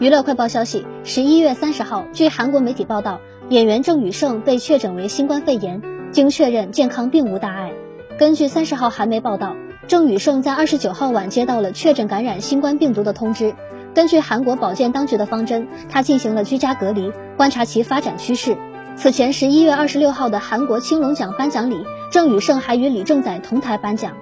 娱乐快报消息：十一月三十号，据韩国媒体报道，演员郑宇盛被确诊为新冠肺炎，经确认健康并无大碍。根据三十号韩媒报道，郑宇盛在二十九号晚接到了确诊感染新冠病毒的通知。根据韩国保健当局的方针，他进行了居家隔离，观察其发展趋势。此前十一月二十六号的韩国青龙奖颁奖礼，郑宇盛还与李正宰同台颁奖。